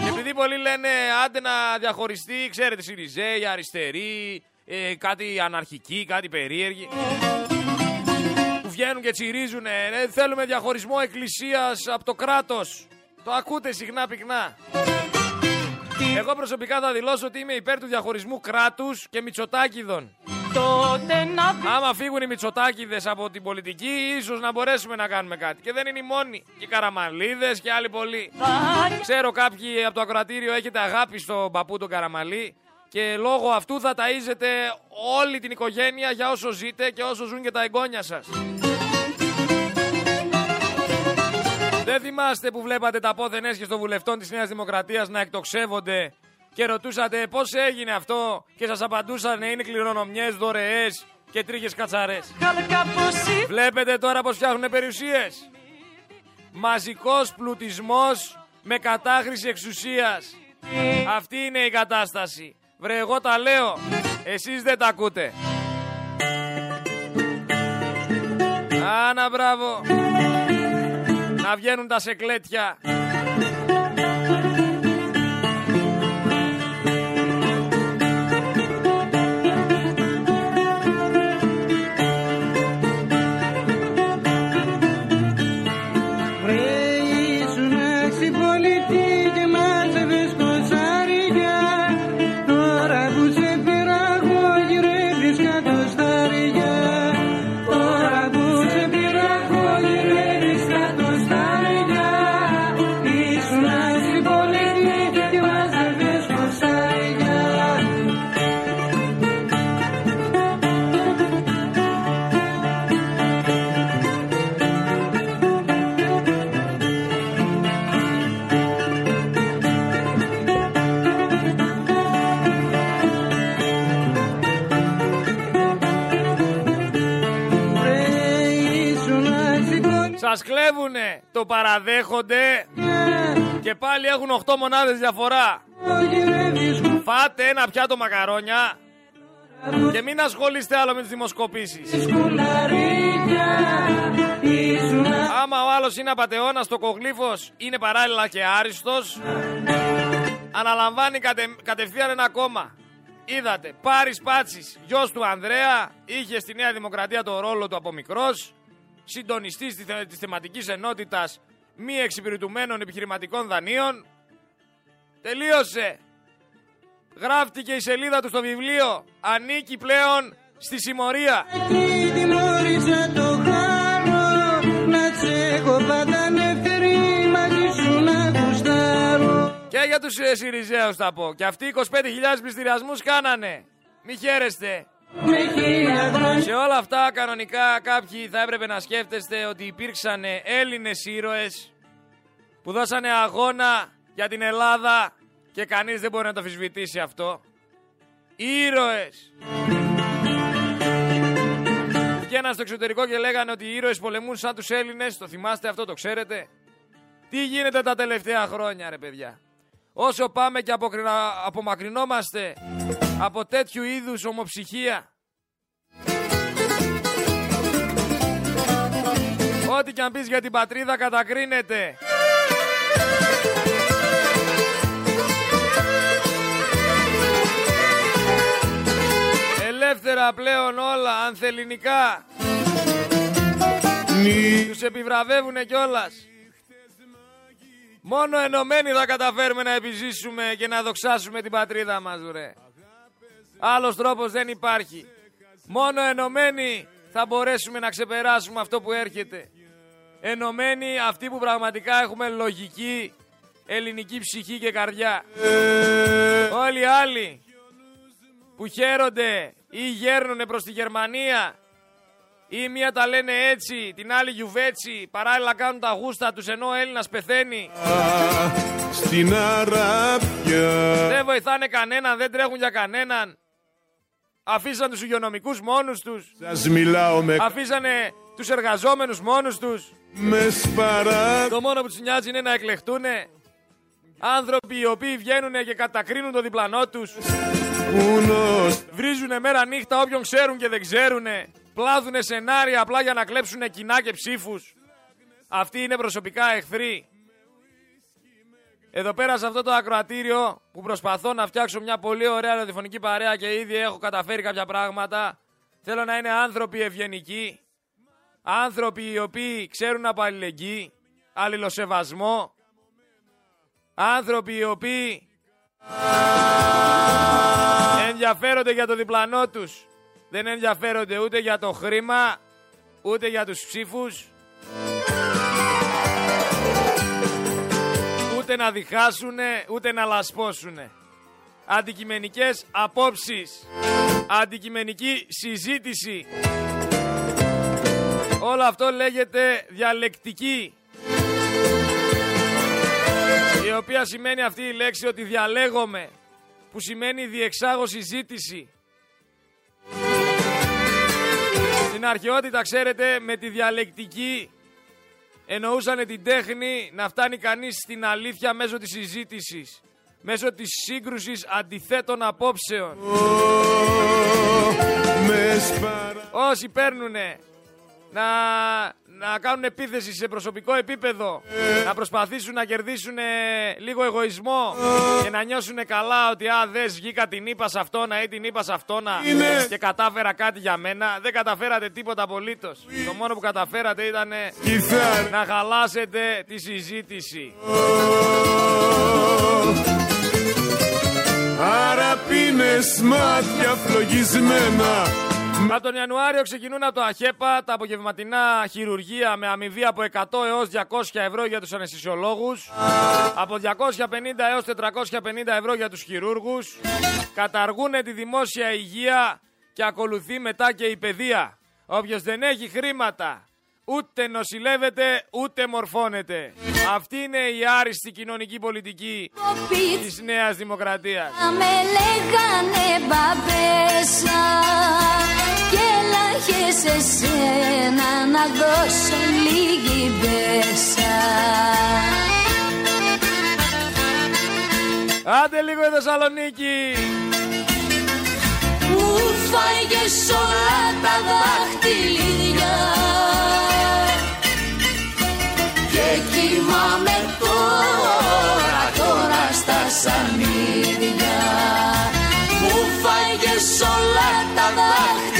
A: Επειδή πολλοί λένε άντε να διαχωριστεί, ξέρετε, Σιριζέοι, αριστεροί, ε, κάτι αναρχικοί, κάτι περίεργοι. Που βγαίνουν και τσιρίζουν, ε, θέλουμε διαχωρισμό εκκλησίας από το κράτος. Το ακούτε συχνά πυκνά. Εγώ προσωπικά θα δηλώσω ότι είμαι υπέρ του διαχωρισμού κράτους και μυτσοτάκιδων. Τότε να... Άμα φύγουν οι Μητσοτάκηδες από την πολιτική, ίσως να μπορέσουμε να κάνουμε κάτι. Και δεν είναι οι μόνοι. Και οι Καραμαλίδες και άλλοι πολλοί. Ξέρω κάποιοι από το ακροατήριο έχετε αγάπη στον παππού τον Καραμαλή. Και λόγω αυτού θα ταΐζετε όλη την οικογένεια για όσο ζείτε και όσο ζουν και τα εγγόνια σας. Δεν θυμάστε που βλέπατε τα πόθεν και των βουλευτών της Νέας Δημοκρατίας να εκτοξεύονται και ρωτούσατε πώς έγινε αυτό; Και σας απαντούσαν είναι κληρονομιές, δωρεές και τρίχες κατσαρές. Βλέπετε τώρα πως φτιάχνουν περιουσίες. Μαζικός πλουτισμός με κατάχρηση εξουσίας. Αυτή είναι η κατάσταση. Βρε εγώ τα λέω, εσείς δεν τα ακούτε. Άνα μπράβο. Να βγαίνουν τα σεκλέτια. Παραδέχονται και πάλι έχουν 8 μονάδες διαφορά. Φάτε ένα πιάτο μακαρόνια και μην ασχολείστε άλλο με τις δημοσκοπήσεις. Άμα ο άλλος είναι απατεώνας, το κογλίφος είναι παράλληλα και άριστος, αναλαμβάνει κατε, κατευθείαν ένα κόμμα. Είδατε, Πάρης Πάτσης, γιος του Ανδρέα, είχε στη Νέα Δημοκρατία το ρόλο του από μικρός, συντονιστής της θεματικής ενότητας μη εξυπηρετουμένων επιχειρηματικών δανείων. Τελείωσε. Γράφτηκε η σελίδα του στο βιβλίο. Ανήκει πλέον στη συμμορία. Και για τους ε, Σιριζέους θα πω. Και αυτοί 25.000 πληστηριασμούς κάνανε. Μη χαίρεστε. Σε όλα αυτά κανονικά κάποιοι θα έπρεπε να σκέφτεστε ότι υπήρξαν Έλληνες ήρωες που δώσανε αγώνα για την Ελλάδα και κανείς δεν μπορεί να το αφισβητήσει αυτό. Ήρωες! Βγαίναν στο εξωτερικό και λέγανε ότι οι ήρωες πολεμούν σαν τους Έλληνες. Το θυμάστε αυτό, το ξέρετε; Τι γίνεται τα τελευταία χρόνια ρε παιδιά; Όσο πάμε και απομακρυνόμαστε από τέτοιου είδους ομοψυχία. Ό,τι και αν πεις για την πατρίδα κατακρίνεται. Ελεύθερα πλέον όλα, ανθεληνικά. Τους επιβραβεύουνε κιόλας. Μόνο ενωμένοι θα καταφέρουμε να επιζήσουμε και να δοξάσουμε την πατρίδα μας, ρε. Άλλος τρόπος δεν υπάρχει. Μόνο ενωμένοι θα μπορέσουμε να ξεπεράσουμε αυτό που έρχεται. Ενωμένοι αυτοί που πραγματικά έχουμε λογική, ελληνική ψυχή και καρδιά. Όλοι οι άλλοι που χαίρονται ή γέρνουνε προς τη Γερμανία ή μία τα λένε έτσι, την άλλη γιουβέτσι, παράλληλα κάνουν τα γούστα τους ενώ ο Έλληνας πεθαίνει. Στην Αράπια. Δεν βοηθάνε κανέναν, δεν τρέχουν για κανέναν. Αφήσαν τους υγειονομικούς μόνους τους.
B: Σας μιλάω με...
A: Αφήσανε τους εργαζόμενους μόνους τους.
B: Με σπαρά...
A: Το μόνο που τους νοιάζει είναι να εκλεχτούνε. Άνθρωποι οι οποίοι βγαίνουν και κατακρίνουν το διπλανό τους. Βρίζουνε μέρα νύχτα όποιον ξέρουν και δεν ξέρουνε. Πλάδουνε σενάρια απλά για να κλέψουν κοινά και ψήφους. Αυτοί είναι προσωπικά εχθροί. Εδώ πέρα σε αυτό το ακροατήριο που προσπαθώ να φτιάξω μια πολύ ωραία ραδιοφωνική παρέα και ήδη έχω καταφέρει κάποια πράγματα. Θέλω να είναι άνθρωποι ευγενικοί. Άνθρωποι οι οποίοι ξέρουν από αλληλεγγύη, αλληλοσεβασμό. Άνθρωποι οι οποίοι ενδιαφέρονται για το διπλανό τους. Δεν ενδιαφέρονται ούτε για το χρήμα, ούτε για τους ψήφους. Ούτε να διχάσουνε, ούτε να λασπώσουνε. Αντικειμενικές απόψεις. Αντικειμενική συζήτηση. Όλο αυτό λέγεται διαλεκτική. Η οποία σημαίνει αυτή η λέξη ότι διαλέγομαι. Που σημαίνει διεξάγω συζήτηση. Στην αρχαιότητα, ξέρετε, με τη διαλεκτική εννοούσαν την τέχνη να φτάνει κανείς στην αλήθεια μέσω της συζήτησης. Μέσω της σύγκρουσης αντιθέτων απόψεων. Όσοι παίρνουνε να, να κάνουν επίθεση σε προσωπικό επίπεδο, να προσπαθήσουν να κερδίσουν λίγο εγωισμό και να νιώσουν καλά ότι α, δες βγήκα την είπα σε αυτόνα ή την είπα σε αυτόνα και κατάφερα κάτι για μένα. Δεν καταφέρατε τίποτα απολύτως. Το μόνο που καταφέρατε ήταν να χαλάσετε τη συζήτηση.
B: Άρα πίνες μάτια φλογισμένα
A: από τον Ιανουάριο ξεκινούν από το ΑΧΕΠΑ τα απογευματινά χειρουργία με αμοιβή από 100 έως 200 ευρώ για τους αναισθησιολόγους, από 250 έως 450 ευρώ για τους χειρούργους, καταργούν τη δημόσια υγεία και ακολουθεί μετά και η παιδεία. Όποιος δεν έχει χρήματα ούτε νοσηλεύεται ούτε μορφώνεται. Αυτή είναι η άριστη κοινωνική πολιτική της Νέας Δημοκρατίας.
J: Με λέγανε μπαμπέσα και σε σένα να δώσω λίγη μπέσα
A: Άντε λίγο η Θεσσαλονίκη
J: Μου φάγες όλα τα δάχτυλια Και κοιμάμαι τώρα, τώρα στα σανίδια. Μου φάγες όλα τα δάχτυλια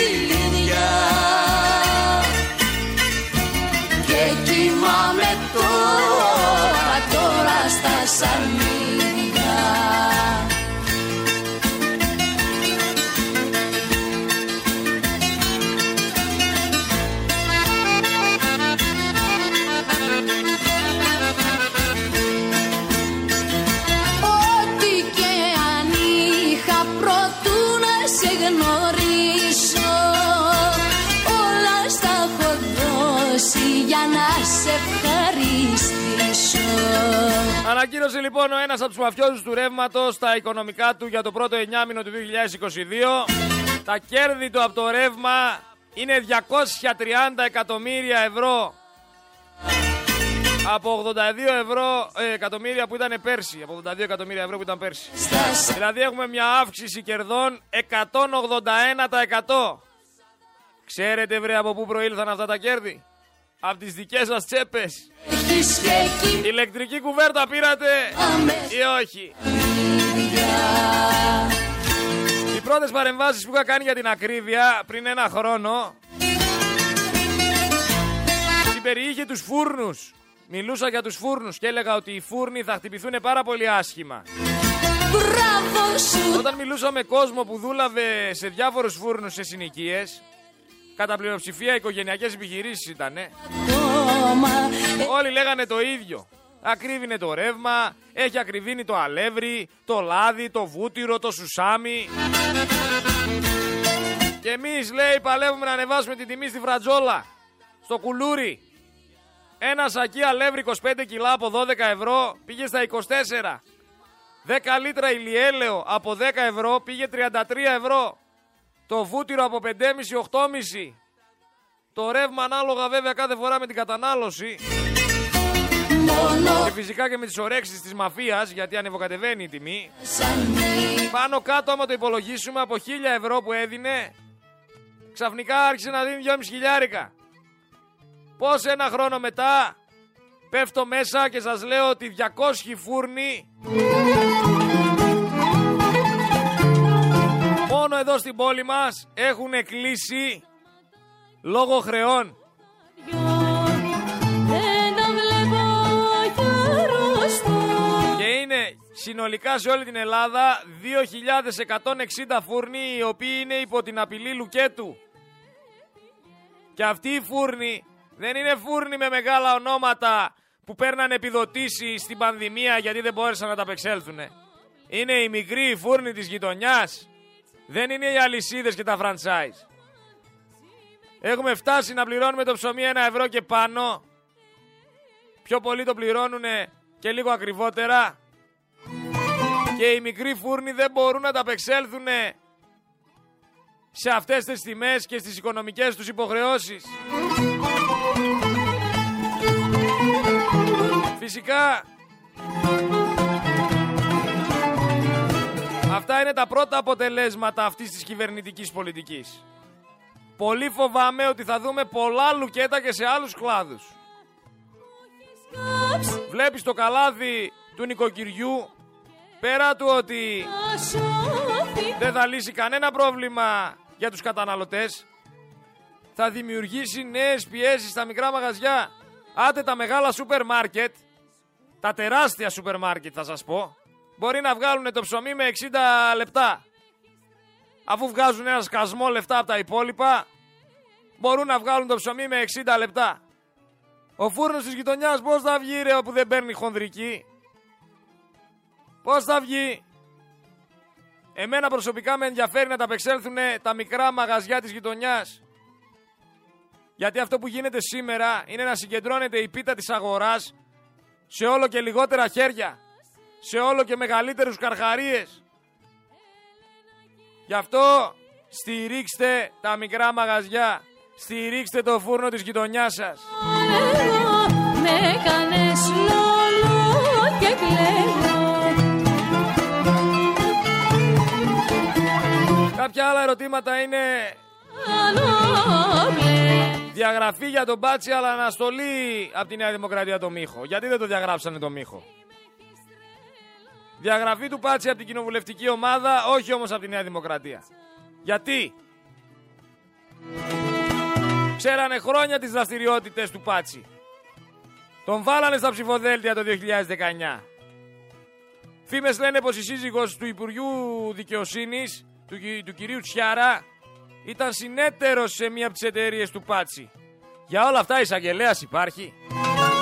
A: Ανακοίνωσε λοιπόν ο ένας από τους μαφιόζους του ρεύματος τα οικονομικά του για το πρώτο εννιάμινο του 2022. Τα κέρδη του από το ρεύμα είναι 230 εκατομμύρια ευρώ από 82 ευρώ, ε, εκατομμύρια που ήταν πέρσι. Από 82 εκατομμύρια ευρώ που ήταν πέρσι. Δηλαδή έχουμε μια αύξηση κερδών 181%. Ξέρετε βρε από πού προήλθαν αυτά τα κέρδη; Από τις δικές σας τσέπες.
J: Έχεις και εκεί
A: Ηλεκτρική κουβέρτα πήρατε ή όχι; Οι πρώτες παρεμβάσεις που είχα κάνει για την ακρίβεια πριν ένα χρόνο συμπεριείχε τους φούρνους. Μιλούσα για τους φούρνους και έλεγα ότι οι φούρνοι θα χτυπηθούν πάρα πολύ άσχημα.
J: μπράβο σου
A: Όταν μιλούσα με κόσμο που δούλαβε σε διάφορους φούρνους σε συνοικίες, κατά πλειοψηφία οικογενειακές επιχειρήσεις ήτανε,
J: ακόμα
A: Όλοι λέγανε το ίδιο. Ακρίβεινε το ρεύμα, έχει ακριβίνει το αλεύρι, το λάδι, το βούτυρο, το σουσάμι. Και εμείς λέει παλεύουμε να ανεβάσουμε την τιμή στη φρατζόλα, στο κουλούρι. Ένα σακί αλεύρι 25 κιλά από 12 ευρώ πήγε στα 24. 10 λίτρα ηλιέλαιο από 10 ευρώ πήγε 33 ευρώ. Το βούτυρο από 5,5-8,5. Το ρεύμα ανάλογα βέβαια κάθε φορά με την κατανάλωση.
J: μόνο
A: Και φυσικά και με τις ορέξεις της μαφίας γιατί ανεβοκατεβαίνει η τιμή.
J: σαν
A: Πάνω κάτω άμα το υπολογίσουμε από 1000 ευρώ που έδινε ξαφνικά άρχισε να δίνει 2,5 χιλιάρικα. Πώς ένα χρόνο μετά πέφτω μέσα και σας λέω ότι 200 φούρνοι μόνο εδώ στην πόλη μας έχουν κλείσει λόγω χρεών.
J: Ένα βλέπω γερόστο
A: Και είναι συνολικά σε όλη την Ελλάδα 2.160 φούρνοι οι οποίοι είναι υπό την απειλή λουκέτου. Και αυτοί οι φούρνοι δεν είναι φούρνοι με μεγάλα ονόματα που παίρναν επιδοτήσεις στην πανδημία γιατί δεν μπόρεσαν να τα απεξέλθουν. Είναι οι μικροί φούρνοι της γειτονιάς. Δεν είναι οι αλυσίδες και τα franchise. Έχουμε φτάσει να πληρώνουμε το ψωμί ένα ευρώ και πάνω. Πιο πολύ το πληρώνουν και λίγο ακριβότερα. Και οι μικροί φούρνοι δεν μπορούν να τα απεξέλθουν σε αυτές τις τιμές και στις οικονομικές τους υποχρεώσεις. Φυσικά Αυτά είναι τα πρώτα αποτελέσματα αυτής της κυβερνητικής πολιτικής. Πολύ φοβάμαι ότι θα δούμε πολλά λουκέτα και σε άλλους κλάδους. Βλέπεις το καλάδι του νοικοκυριού, πέρα του ότι δεν θα λύσει κανένα πρόβλημα για τους καταναλωτές, θα δημιουργήσει νέες πιέσεις στα μικρά μαγαζιά. Άντε τα μεγάλα σούπερ μάρκετ, τα τεράστια σούπερ μάρκετ θα σας πω, μπορεί να βγάλουν το ψωμί με 60 λεπτά. Αφού βγάζουν ένα σκασμό λεφτά από τα υπόλοιπα, μπορούν να βγάλουν το ψωμί με 60 λεπτά. Ο φούρνος της γειτονιάς πώς θα βγει ρε όπου δεν παίρνει χονδρική; Πώς θα βγει; Εμένα προσωπικά με ενδιαφέρει να τα απεξέλθουν τα μικρά μαγαζιά της γειτονιάς. Γιατί αυτό που γίνεται σήμερα είναι να συγκεντρώνεται η πίτα της αγοράς σε όλο και λιγότερα χέρια. Σε όλο και μεγαλύτερους καρχαρίες. Γι' αυτό στηρίξτε τα μικρά μαγαζιά. Στηρίξτε το φούρνο της γειτονιάς σας.
J: Με κάνες λόλο και κλαίω
A: Κάποια άλλα ερωτήματα είναι διαγραφή για τον Μπάτσι αλλά αναστολή από τη Νέα Δημοκρατία το Μίχο. Γιατί δεν το διαγράψανε το Μίχο. Διαγραφή του Πάτσι από την κοινοβουλευτική ομάδα, όχι όμως από τη Νέα Δημοκρατία. Γιατί; Ξέρανε χρόνια τις δραστηριότητες του Πάτσι. Τον βάλανε στα ψηφοδέλτια το 2019. Φήμες λένε πως η σύζυγος του Υπουργείου Δικαιοσύνης, του, κυ- του κυρίου Τσιάρα, ήταν συνέτερος σε μία από τις εταιρείες του Πάτσι. Για όλα αυτά εισαγγελέας υπάρχει.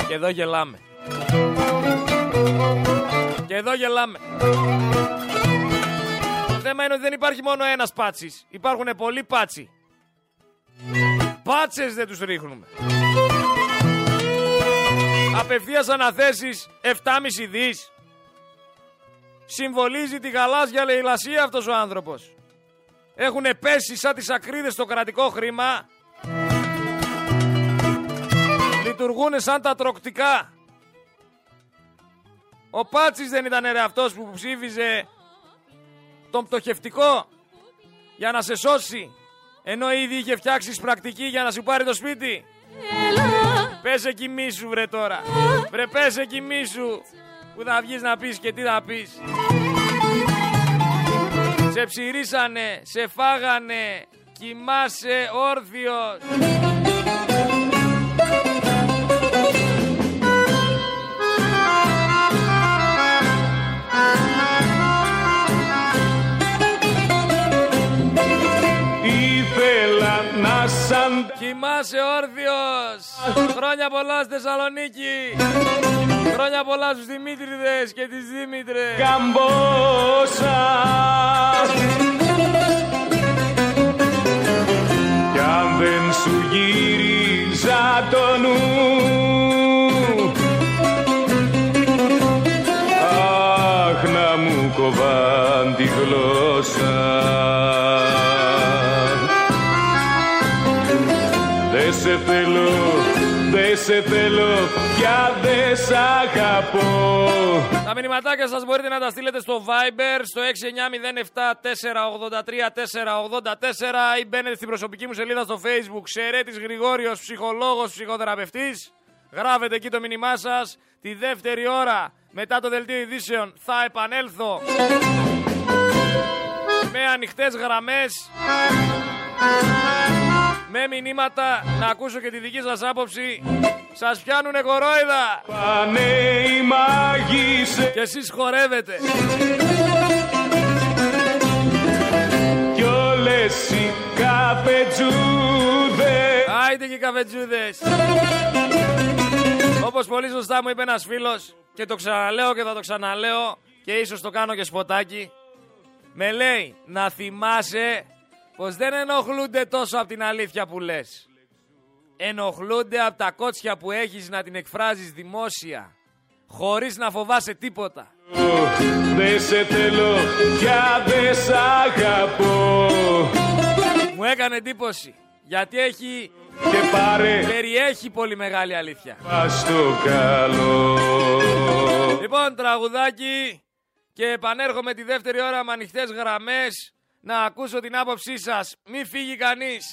A: Και εδώ γελάμε. Και εδώ γελάμε. Το θέμα είναι ότι δεν υπάρχει μόνο ένας πάτσις. Υπάρχουν πολλοί πάτσι. Πάτσες δεν τους ρίχνουμε. Απευθείας αναθέσεις 7,5 δις. Συμβολίζει τη γαλάζια λαιλασία αυτός ο άνθρωπος. Έχουν πέσει σαν τις ακρίδες στο κρατικό χρήμα. Λειτουργούν σαν τα τροκτικά. Ο Πάτσης δεν ήταν ρε αυτός που ψήφιζε τον πτωχευτικό για να σε σώσει ενώ ήδη είχε φτιάξει πρακτική για να σου πάρει το σπίτι. Πες εκεί μίσου βρε τώρα. Βρε πες εκεί μίσου που θα βγεις να πεις και τι θα πεις. Σε ψηρίσανε, σε φάγανε, κοιμάσαι όρθιος. Κοιμάσαι όρθιος. Χρόνια πολλά στη Θεσσαλονίκη. Χρόνια πολλά στους Δημήτριδες και τις Δήμητρες.
B: καμπόσα Κι αν δεν σου γύριζα το νου σε θέλω, πια δε σ' αγαπώ
A: Τα μηνυματάκια σας μπορείτε να τα στείλετε στο Viber στο 6907-483-484 ή μπαίνετε στην προσωπική μου σελίδα στο Facebook Σερέτης Γρηγόριος, ψυχολόγος, ψυχοθεραπευτής. Γράφετε εκεί το μήνυμά σας. Τη δεύτερη ώρα μετά το δελτίο ειδήσεων θα επανέλθω με ανοιχτές γραμμές με μηνύματα να ακούσω και τη δική σας άποψη. Σας πιάνουνε κορόιδα.
B: Πάνε οι μάγισσες
A: Και εσείς χορεύετε.
B: κι όλες οι καπετζούδες
A: Άιτε και καφετζούδες. Όπως πολύ σωστά μου είπε ένας φίλος και το ξαναλέω και θα το ξαναλέω και ίσως το κάνω και σποτάκι. Με λέει να θυμάσαι πως δεν ενοχλούνται τόσο από την αλήθεια που λες. Ενοχλούνται από τα κότσια που έχεις να την εκφράζεις δημόσια. Χωρίς να φοβάσαι τίποτα.
B: Δε σε θέλω, πια δε σ' αγαπώ
A: Μου έκανε εντύπωση. Γιατί έχει,
B: Και πάρε
A: περιέχει πολύ μεγάλη αλήθεια.
B: πας στο καλό
A: Λοιπόν, τραγουδάκι και επανέρχομαι τη δεύτερη ώρα με ανοιχτές γραμμές να ακούσω την άποψή σας. Μη φύγει κανείς.